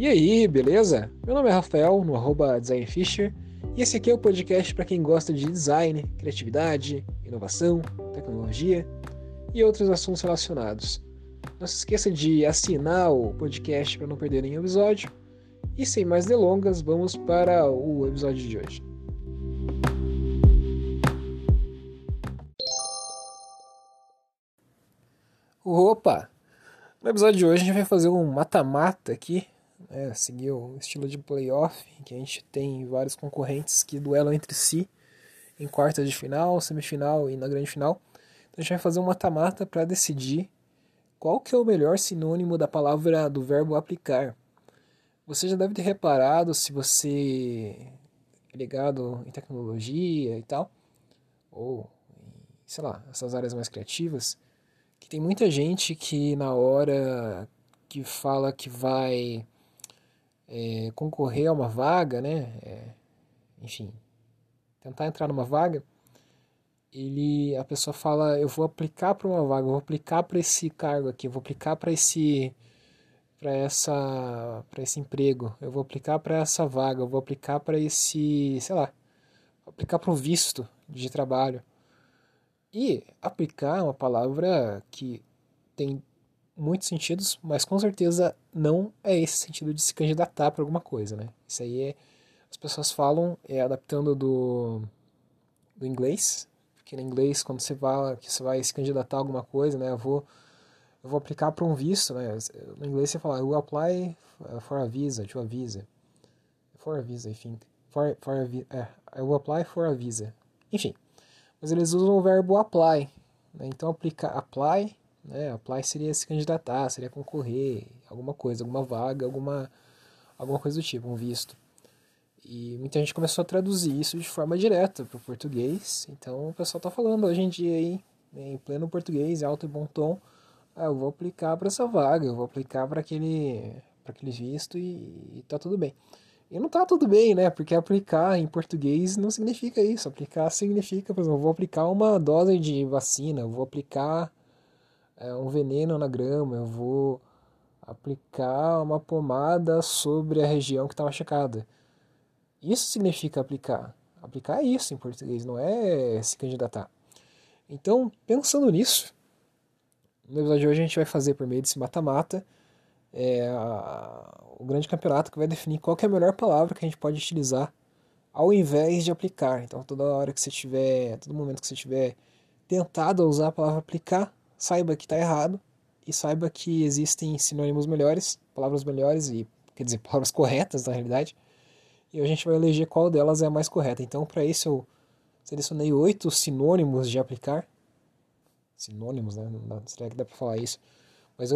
E aí, beleza? Meu nome é Rafael, no arroba designfisher, e esse aqui é o podcast para quem gosta de design, criatividade, inovação, tecnologia e outros assuntos relacionados. Não se esqueça de assinar o podcast para não perder nenhum episódio. E sem mais delongas, vamos para o episódio de hoje. Opa! No episódio de hoje a gente vai fazer um mata-mata aqui né, seguir o estilo de playoff, que a gente tem vários concorrentes que duelam entre si em quartas de final, semifinal e na grande final. Então a gente vai fazer um mata-mata para decidir qual que é o melhor sinônimo da palavra do verbo aplicar. Você já deve ter reparado se você é ligado em tecnologia e tal, ou sei lá, essas áreas mais criativas, que tem muita gente que na hora que fala que vai é, concorrer a uma vaga, né? É, enfim, tentar entrar numa vaga, ele, a pessoa fala, eu vou aplicar para uma vaga, eu vou aplicar para esse cargo aqui, eu vou aplicar para esse para essa para esse emprego, eu vou aplicar para essa vaga, eu vou aplicar para esse, sei lá, aplicar para um visto de trabalho. E aplicar é uma palavra que tem muitos sentidos, mas com certeza não é esse sentido de se candidatar para alguma coisa, né? Isso aí é, as pessoas falam é adaptando do, do inglês, porque no inglês quando você vai que você vai se candidatar a alguma coisa, né? Eu vou eu vou aplicar para um visto, né? No inglês você fala, will apply for a visa, to a visa. For a visa, I think. For, for a, é, I will apply for a visa. Enfim, mas eles usam o verbo apply. Né? Então, aplicar, apply né? Apply seria se candidatar, seria concorrer, alguma coisa, alguma vaga, alguma, alguma coisa do tipo, um visto. E muita gente começou a traduzir isso de forma direta para o português. Então o pessoal está falando hoje em dia aí, né, em pleno português, alto e bom tom, ah, eu vou aplicar para essa vaga, eu vou aplicar para aquele, aquele visto e, e tá tudo bem. E não tá tudo bem, né? Porque aplicar em português não significa isso. Aplicar significa, por exemplo, eu vou aplicar uma dose de vacina, eu vou aplicar é, um veneno na grama, eu vou aplicar uma pomada sobre a região que está machucada. Isso significa aplicar. Aplicar é isso em português, não é se candidatar. Então, pensando nisso, no episódio de hoje a gente vai fazer por meio desse mata-mata é, o grande campeonato que vai definir qual é a melhor palavra que a gente pode utilizar ao invés de aplicar. Então, toda hora que você tiver, todo momento que você tiver tentado usar a palavra aplicar, saiba que está errado e saiba que existem sinônimos melhores, palavras melhores e quer dizer palavras corretas na realidade. E a gente vai eleger qual delas é a mais correta. Então, para isso eu selecionei oito sinônimos de aplicar. Sinônimos, né? Não será que dá para falar isso? Mas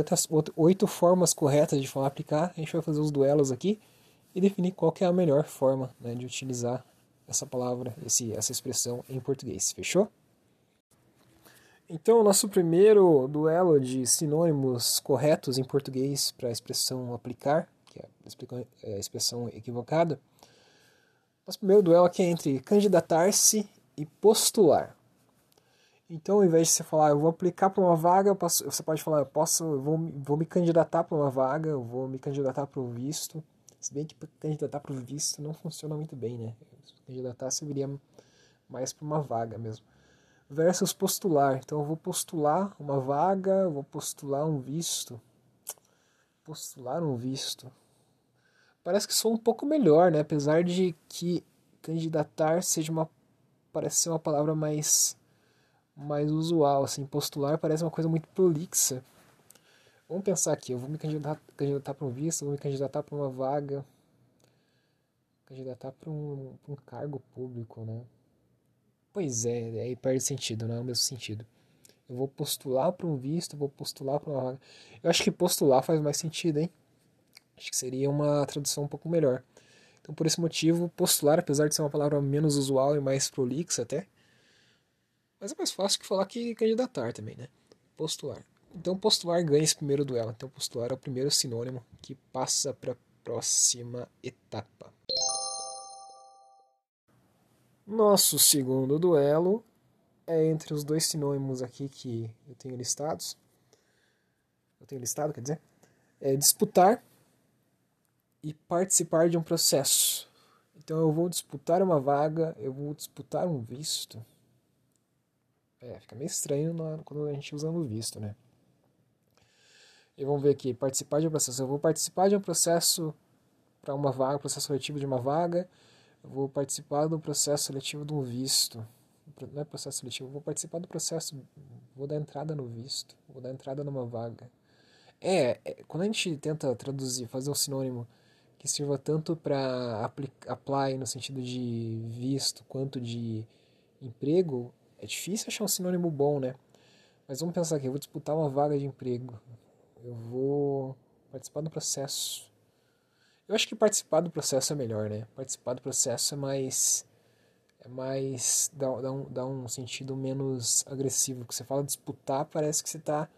oito, formas corretas de falar aplicar. A gente vai fazer os duelos aqui e definir qual é a melhor forma né, de utilizar essa palavra, esse, essa expressão em português. Fechou? Então, o nosso primeiro duelo de sinônimos corretos em português para a expressão aplicar, que é a é, expressão equivocada. Nosso primeiro duelo aqui é entre candidatar-se e postular. Então, ao invés de você falar, eu vou aplicar para uma vaga, posso, você pode falar, eu posso, eu vou, vou me candidatar para uma vaga, eu vou me candidatar para o visto. Se bem que candidatar para o visto não funciona muito bem, né? Candidatar serviria mais para uma vaga mesmo versus postular. Então eu vou postular uma vaga, vou postular um visto. Postular um visto. Parece que sou um pouco melhor, né? Apesar de que candidatar seja uma parece ser uma palavra mais mais usual, assim, postular parece uma coisa muito prolixa. Vamos pensar aqui, eu vou me candidatar, candidatar para um visto, vou me candidatar para uma vaga, candidatar para um, um cargo público, né? Pois é, aí perde sentido, não é o mesmo sentido. Eu vou postular para um visto, vou postular para uma vaga. Eu acho que postular faz mais sentido, hein? Acho que seria uma tradução um pouco melhor. Então, por esse motivo, postular, apesar de ser uma palavra menos usual e mais prolixa até, mas é mais fácil que falar que candidatar também, né? Postular. Então, postular ganha esse primeiro duelo. Então, postular é o primeiro sinônimo que passa para a próxima etapa. Nosso segundo duelo é entre os dois sinônimos aqui que eu tenho listados. Eu tenho listado, quer dizer, é disputar e participar de um processo. Então eu vou disputar uma vaga, eu vou disputar um visto. É, fica meio estranho quando a gente usa no visto, né? E vamos ver aqui, participar de um processo. Eu vou participar de um processo para uma vaga, processo seletivo de uma vaga. Eu vou participar do processo seletivo de um visto. Não é processo seletivo, eu vou participar do processo, vou dar entrada no visto, vou dar entrada numa vaga. É, é quando a gente tenta traduzir, fazer um sinônimo que sirva tanto para apply no sentido de visto quanto de emprego, é difícil achar um sinônimo bom, né? Mas vamos pensar aqui, eu vou disputar uma vaga de emprego. Eu vou participar do processo. Eu acho que participar do processo é melhor, né? Participar do processo é mais. É mais. dá, dá, um, dá um sentido menos agressivo. Que você fala disputar, parece que você está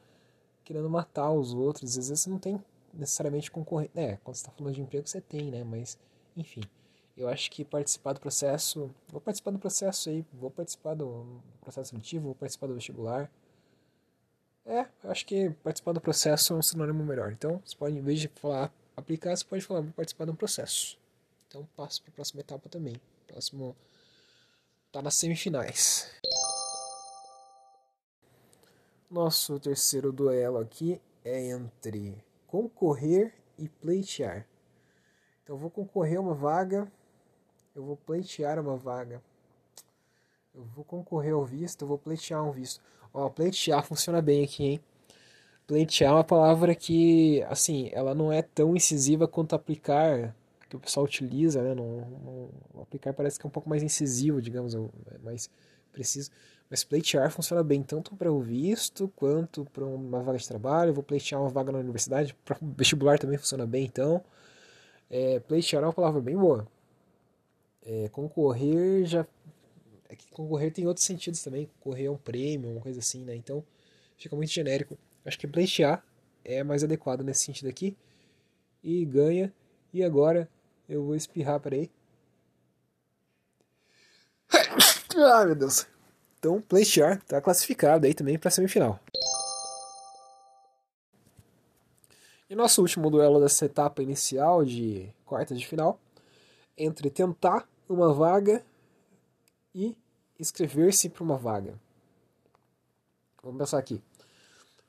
querendo matar os outros. Às vezes você não tem necessariamente concorrer. É, quando você está falando de emprego, você tem, né? Mas, enfim. Eu acho que participar do processo. Vou participar do processo aí. Vou participar do processo seletivo, vou participar do vestibular. É, eu acho que participar do processo é um sinônimo melhor. Então, você pode, em vez de falar aplicar, você pode falar vou participar de um processo. Então, passo para a próxima etapa também. Próximo. Tá nas semifinais. Nosso terceiro duelo aqui é entre concorrer e pleitear. Então vou concorrer a uma vaga, eu vou pleitear uma vaga. Eu vou concorrer ao visto, eu vou pleitear um visto. Ó, pleitear funciona bem aqui, hein? Pleitear é uma palavra que, assim, ela não é tão incisiva quanto aplicar, que o pessoal utiliza, né? Não, não, aplicar parece que é um pouco mais incisivo, digamos, é mais preciso. Mas pleitear funciona bem tanto para o visto quanto para uma vaga de trabalho. Eu vou pleitear uma vaga na universidade, para vestibular também funciona bem, então. É, pleitear é uma palavra bem boa. É, concorrer já. É que concorrer tem outros sentidos também. Concorrer é um prêmio, uma coisa assim, né? Então fica muito genérico. Acho que pleitear é mais adequado nesse sentido aqui. E ganha. E agora eu vou espirrar, peraí. Ai meu Deus. Então, pleitear está classificado aí também para a semifinal. E nosso último duelo dessa etapa inicial de quartas de final, entre tentar uma vaga e inscrever-se para uma vaga. Vamos pensar aqui.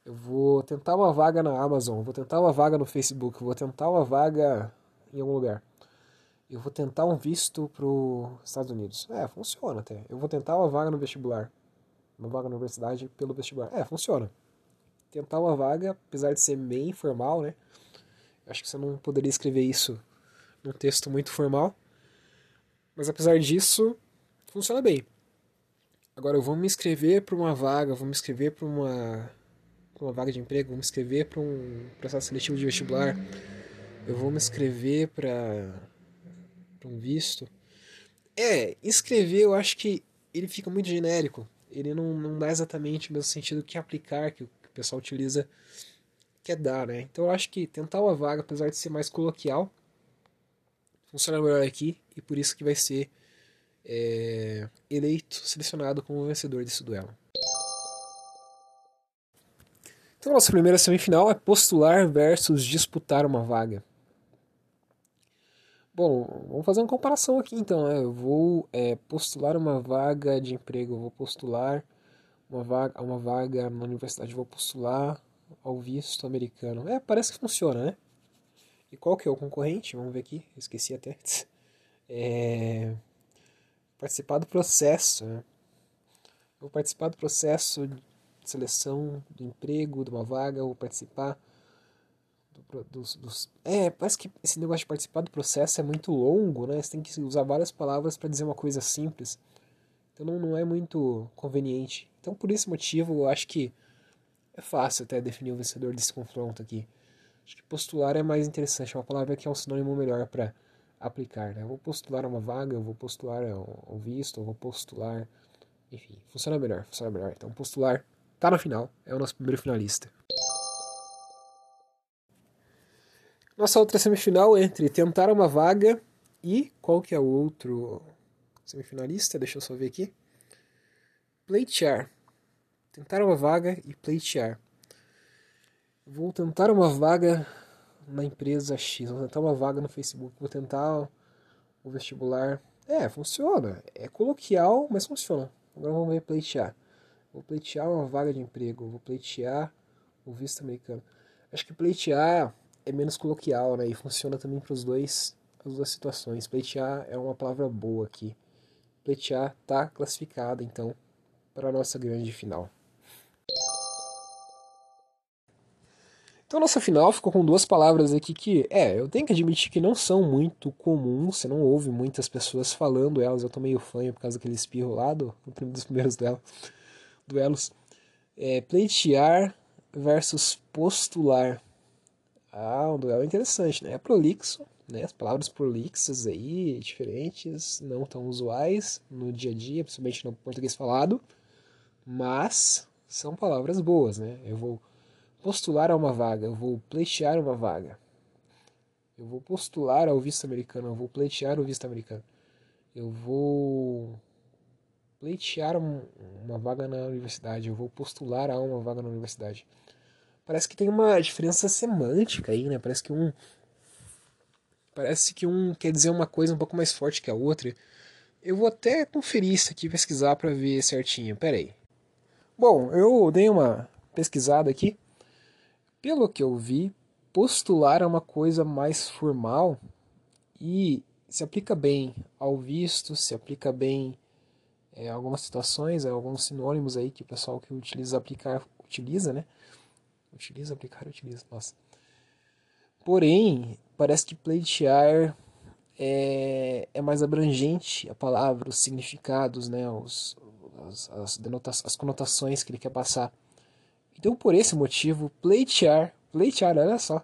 Eu vou tentar uma vaga na Amazon, vou tentar uma vaga no Facebook, vou tentar uma vaga em algum lugar eu vou tentar um visto para os Estados Unidos. É, funciona até. Eu vou tentar uma vaga no vestibular. Uma vaga na universidade pelo vestibular. É, funciona. Tentar uma vaga, apesar de ser bem informal, né? Acho que você não poderia escrever isso num texto muito formal. Mas apesar disso, funciona bem. Agora eu vou me inscrever para uma vaga, vou me inscrever para uma, uma vaga de emprego, vou me inscrever para um processo seletivo de vestibular, eu vou me inscrever para um visto. É, escrever eu acho que ele fica muito genérico. Ele não, não dá exatamente o mesmo sentido que aplicar, que o pessoal utiliza, quer dar, né? Então eu acho que tentar uma vaga, apesar de ser mais coloquial, funciona melhor aqui e por isso que vai ser é, eleito, selecionado como vencedor desse duelo. Então, nossa primeira semifinal é postular versus disputar uma vaga. Bom, vamos fazer uma comparação aqui então. Né? Eu vou é, postular uma vaga de emprego, eu vou postular uma vaga, uma vaga na universidade, eu vou postular ao visto americano. É, parece que funciona, né? E qual que é o concorrente? Vamos ver aqui, esqueci até. É, participar do processo. Né? Vou participar do processo de seleção do emprego, de uma vaga, vou participar dos, dos, É, parece que esse negócio de participar do processo é muito longo, né? Você tem que usar várias palavras para dizer uma coisa simples. Então não, não é muito conveniente. Então por esse motivo eu acho que é fácil até definir o vencedor desse confronto aqui. Acho que postular é mais interessante, é uma palavra que é um sinônimo melhor para aplicar. Né? Eu vou postular uma vaga, eu vou postular um visto, eu vou postular. Enfim, funciona melhor, funciona melhor. Então postular tá na final, é o nosso primeiro finalista. Nossa outra semifinal entre tentar uma vaga e qual que é o outro semifinalista? Deixa eu só ver aqui. Pleitear. Tentar uma vaga e pleitear. Vou tentar uma vaga na empresa X, vou tentar uma vaga no Facebook, vou tentar o vestibular. É, funciona. É coloquial, mas funciona. Agora vamos ver pleitear. Vou pleitear uma vaga de emprego, vou pleitear o visto americano. Acho que pleitear é menos coloquial, né? E funciona também para os dois, as duas situações. Pleitear é uma palavra boa aqui. Pleitear tá classificada, então, para a nossa grande final. Então, nossa final ficou com duas palavras aqui que, é, eu tenho que admitir que não são muito comuns, você não ouve muitas pessoas falando elas, eu tô meio fanho por causa daquele espirro lá do, dos primeiros duelos. Duelos. É, pleitear versus postular. Ah, um duelo interessante, né? É prolixo, né? As palavras prolixas aí, diferentes, não tão usuais no dia a dia, principalmente no português falado, mas são palavras boas, né? Eu vou postular a uma vaga, eu vou pleitear uma vaga. Eu vou postular ao visto americano, eu vou pleitear o visto americano. Eu vou pleitear uma vaga na universidade, eu vou postular a uma vaga na universidade. Parece que tem uma diferença semântica aí, né? Parece que um parece que um quer dizer uma coisa um pouco mais forte que a outra. Eu vou até conferir isso aqui, pesquisar para ver certinho. Pera aí. Bom, eu dei uma pesquisada aqui. Pelo que eu vi, postular é uma coisa mais formal e se aplica bem ao visto, se aplica bem é, algumas situações, é, alguns sinônimos aí que o pessoal que utiliza aplicar utiliza, né? Utiliza, aplicar, utiliza, nossa. Porém, parece que pleitear é, é mais abrangente a palavra, os significados, né? Os, as, as, as conotações que ele quer passar. Então, por esse motivo, pleitear, pleitear, olha só,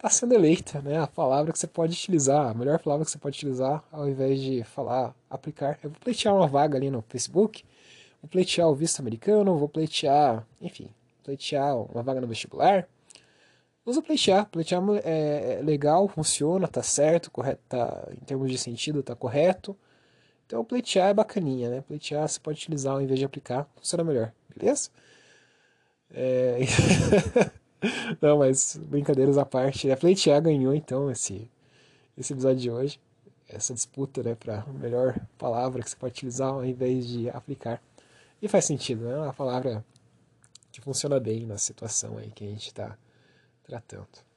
está sendo eleita, né? A palavra que você pode utilizar, a melhor palavra que você pode utilizar, ao invés de falar aplicar. Eu vou pleitear uma vaga ali no Facebook, vou pleitear o visto americano, vou pleitear, enfim, pleitear uma vaga no vestibular. Usa pleitear, pleitear é, é legal, funciona, tá certo, correto, tá, em termos de sentido, tá correto. Então, pleitear é bacaninha, né? Pleitear você pode utilizar ao invés de aplicar, funciona melhor, beleza? É... Não, mas brincadeiras à parte, a Pleitear ganhou então esse, esse episódio de hoje. Essa disputa, né, para melhor palavra que você pode utilizar ao invés de aplicar. E faz sentido, né? É uma palavra que funciona bem na situação aí que a gente está tratando.